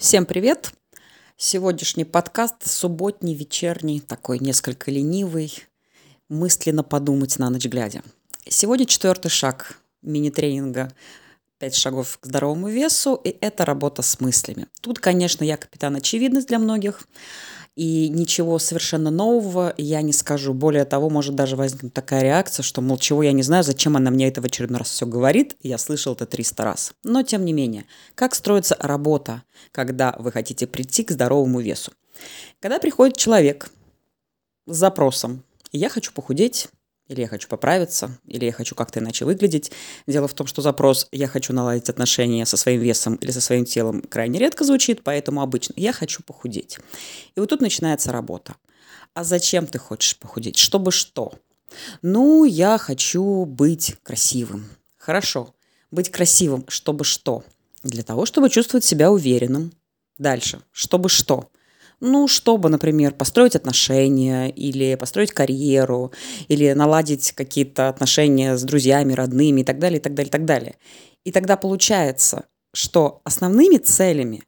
Всем привет! Сегодняшний подкаст субботний, вечерний, такой несколько ленивый, мысленно подумать на ночь глядя. Сегодня четвертый шаг мини-тренинга «Пять шагов к здоровому весу», и это работа с мыслями. Тут, конечно, я капитан очевидность для многих – и ничего совершенно нового я не скажу. Более того, может даже возникнуть такая реакция, что, мол, чего я не знаю, зачем она мне это в очередной раз все говорит, я слышал это 300 раз. Но, тем не менее, как строится работа, когда вы хотите прийти к здоровому весу? Когда приходит человек с запросом «я хочу похудеть», или я хочу поправиться, или я хочу как-то иначе выглядеть. Дело в том, что запрос «я хочу наладить отношения со своим весом или со своим телом» крайне редко звучит, поэтому обычно «я хочу похудеть». И вот тут начинается работа. А зачем ты хочешь похудеть? Чтобы что? Ну, я хочу быть красивым. Хорошо. Быть красивым, чтобы что? Для того, чтобы чувствовать себя уверенным. Дальше. Чтобы что? Ну, чтобы, например, построить отношения или построить карьеру, или наладить какие-то отношения с друзьями, родными и так далее, и так далее, и так далее. И тогда получается, что основными целями,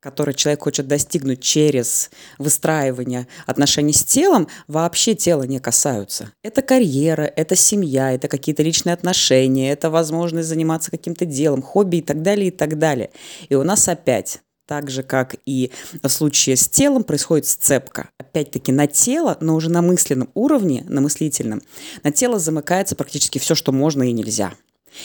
которые человек хочет достигнуть через выстраивание отношений с телом, вообще тела не касаются. Это карьера, это семья, это какие-то личные отношения, это возможность заниматься каким-то делом, хобби и так далее, и так далее. И у нас опять так же, как и в случае с телом, происходит сцепка. Опять-таки на тело, но уже на мысленном уровне, на мыслительном, на тело замыкается практически все, что можно и нельзя.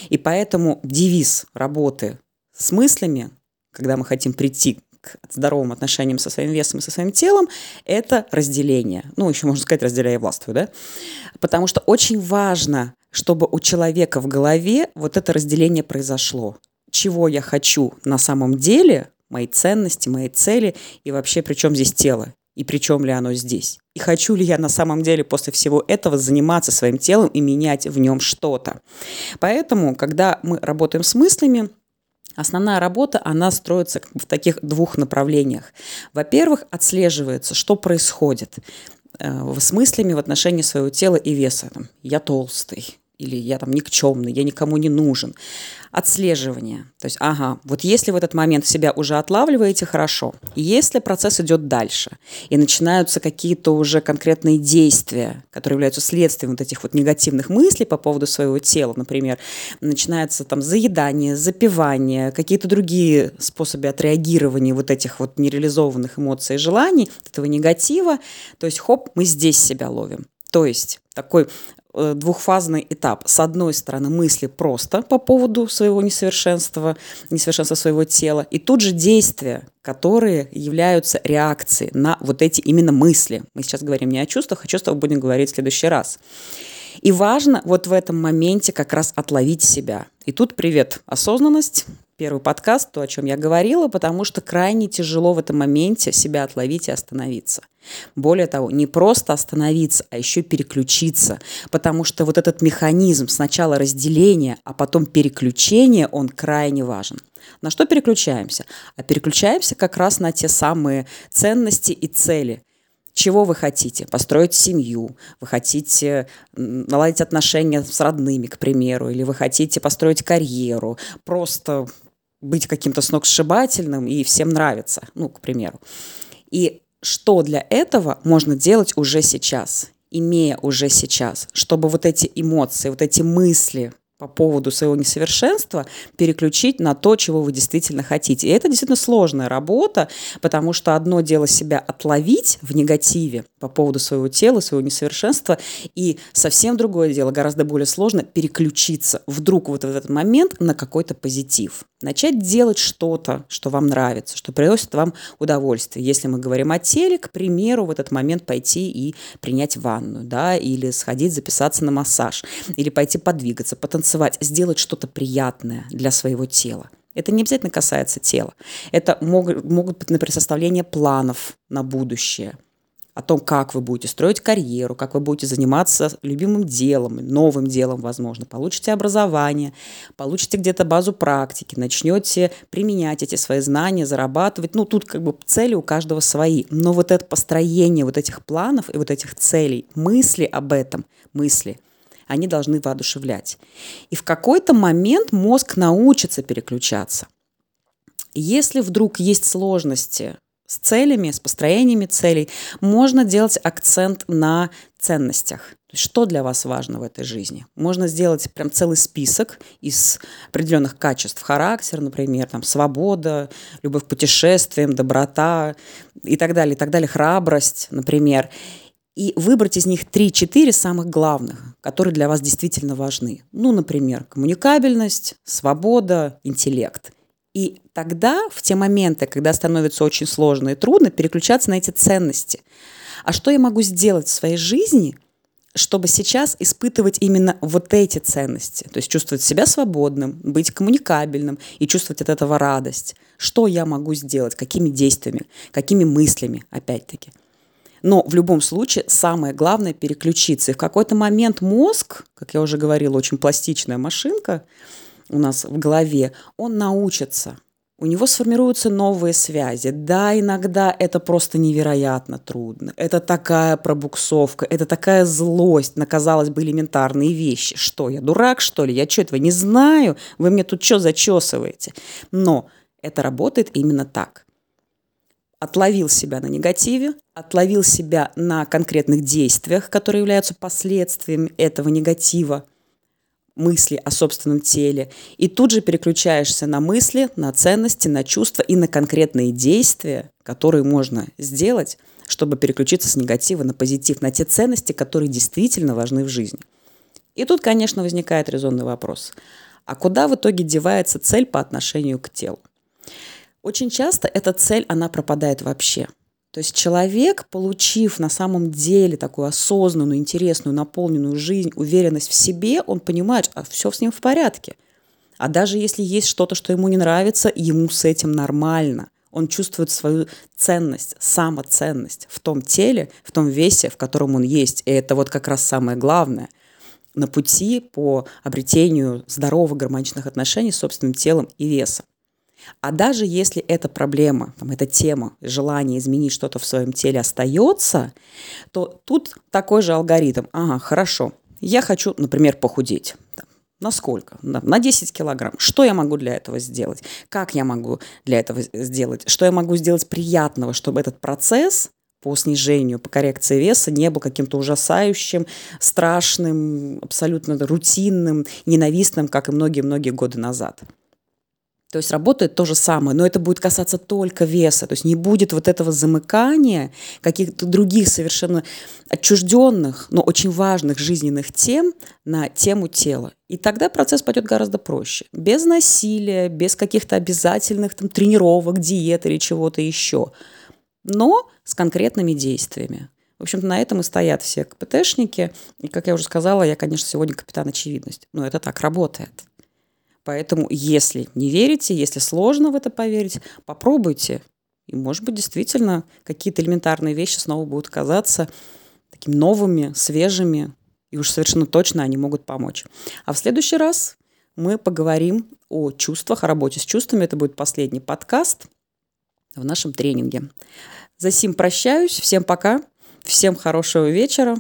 И поэтому девиз работы с мыслями, когда мы хотим прийти к здоровым отношениям со своим весом и со своим телом, это разделение. Ну, еще можно сказать, разделяя властвую, да? Потому что очень важно, чтобы у человека в голове вот это разделение произошло. Чего я хочу на самом деле, мои ценности, мои цели и вообще при чем здесь тело и при чем ли оно здесь. И хочу ли я на самом деле после всего этого заниматься своим телом и менять в нем что-то. Поэтому, когда мы работаем с мыслями, Основная работа, она строится в таких двух направлениях. Во-первых, отслеживается, что происходит э, с мыслями в отношении своего тела и веса. Я толстый, или я там никчемный, я никому не нужен. Отслеживание. То есть, ага, вот если в этот момент себя уже отлавливаете, хорошо. Если процесс идет дальше, и начинаются какие-то уже конкретные действия, которые являются следствием вот этих вот негативных мыслей по поводу своего тела, например, начинается там заедание, запивание, какие-то другие способы отреагирования вот этих вот нереализованных эмоций и желаний, этого негатива, то есть, хоп, мы здесь себя ловим. То есть такой двухфазный этап. С одной стороны, мысли просто по поводу своего несовершенства, несовершенства своего тела, и тут же действия, которые являются реакцией на вот эти именно мысли. Мы сейчас говорим не о чувствах, о чувствах будем говорить в следующий раз. И важно вот в этом моменте как раз отловить себя. И тут привет, осознанность, первый подкаст, то, о чем я говорила, потому что крайне тяжело в этом моменте себя отловить и остановиться. Более того, не просто остановиться, а еще переключиться, потому что вот этот механизм сначала разделения, а потом переключения, он крайне важен. На что переключаемся? А переключаемся как раз на те самые ценности и цели – чего вы хотите? Построить семью, вы хотите наладить отношения с родными, к примеру, или вы хотите построить карьеру, просто быть каким-то сногсшибательным и всем нравится, ну, к примеру. И что для этого можно делать уже сейчас, имея уже сейчас, чтобы вот эти эмоции, вот эти мысли, по поводу своего несовершенства переключить на то, чего вы действительно хотите. И это действительно сложная работа, потому что одно дело себя отловить в негативе по поводу своего тела, своего несовершенства, и совсем другое дело, гораздо более сложно, переключиться вдруг вот в этот момент на какой-то позитив. Начать делать что-то, что вам нравится, что приносит вам удовольствие. Если мы говорим о теле, к примеру, в этот момент пойти и принять ванну, да, или сходить записаться на массаж, или пойти подвигаться, потанцевать, танцевать, сделать что-то приятное для своего тела. Это не обязательно касается тела. Это могут, могут быть, например, составление планов на будущее, о том, как вы будете строить карьеру, как вы будете заниматься любимым делом, новым делом, возможно. Получите образование, получите где-то базу практики, начнете применять эти свои знания, зарабатывать. Ну, тут как бы цели у каждого свои. Но вот это построение вот этих планов и вот этих целей, мысли об этом, мысли – они должны воодушевлять. И в какой-то момент мозг научится переключаться. Если вдруг есть сложности с целями, с построениями целей, можно делать акцент на ценностях. Что для вас важно в этой жизни? Можно сделать прям целый список из определенных качеств характера, например, там, свобода, любовь к путешествиям, доброта и так далее, и так далее, храбрость, например. И выбрать из них 3-4 самых главных, которые для вас действительно важны. Ну, например, коммуникабельность, свобода, интеллект – и тогда, в те моменты, когда становится очень сложно и трудно, переключаться на эти ценности. А что я могу сделать в своей жизни, чтобы сейчас испытывать именно вот эти ценности? То есть чувствовать себя свободным, быть коммуникабельным и чувствовать от этого радость. Что я могу сделать? Какими действиями? Какими мыслями, опять-таки? Но в любом случае самое главное переключиться. И в какой-то момент мозг, как я уже говорила, очень пластичная машинка, у нас в голове, он научится. У него сформируются новые связи. Да, иногда это просто невероятно трудно. Это такая пробуксовка, это такая злость на, казалось бы, элементарные вещи. Что, я дурак, что ли? Я что, этого не знаю? Вы мне тут что зачесываете? Но это работает именно так. Отловил себя на негативе, отловил себя на конкретных действиях, которые являются последствиями этого негатива, мысли о собственном теле, и тут же переключаешься на мысли, на ценности, на чувства и на конкретные действия, которые можно сделать, чтобы переключиться с негатива на позитив, на те ценности, которые действительно важны в жизни. И тут, конечно, возникает резонный вопрос. А куда в итоге девается цель по отношению к телу? Очень часто эта цель, она пропадает вообще – то есть человек, получив на самом деле такую осознанную, интересную, наполненную жизнь, уверенность в себе, он понимает, что все с ним в порядке. А даже если есть что-то, что ему не нравится, ему с этим нормально. Он чувствует свою ценность, самоценность в том теле, в том весе, в котором он есть. И это вот как раз самое главное на пути по обретению здоровых гармоничных отношений с собственным телом и весом. А даже если эта проблема, там, эта тема, желание изменить что-то в своем теле остается, то тут такой же алгоритм. Ага, хорошо, я хочу, например, похудеть. На сколько? На 10 килограмм. Что я могу для этого сделать? Как я могу для этого сделать? Что я могу сделать приятного, чтобы этот процесс по снижению, по коррекции веса не был каким-то ужасающим, страшным, абсолютно рутинным, ненавистным, как и многие-многие годы назад. То есть работает то же самое, но это будет касаться только веса. То есть не будет вот этого замыкания каких-то других совершенно отчужденных, но очень важных жизненных тем на тему тела. И тогда процесс пойдет гораздо проще. Без насилия, без каких-то обязательных там, тренировок, диет или чего-то еще. Но с конкретными действиями. В общем-то, на этом и стоят все КПТшники. И, как я уже сказала, я, конечно, сегодня капитан очевидность. Но это так работает. Поэтому, если не верите, если сложно в это поверить, попробуйте. И, может быть, действительно какие-то элементарные вещи снова будут казаться такими новыми, свежими, и уж совершенно точно они могут помочь. А в следующий раз мы поговорим о чувствах, о работе с чувствами. Это будет последний подкаст в нашем тренинге. За сим прощаюсь. Всем пока. Всем хорошего вечера.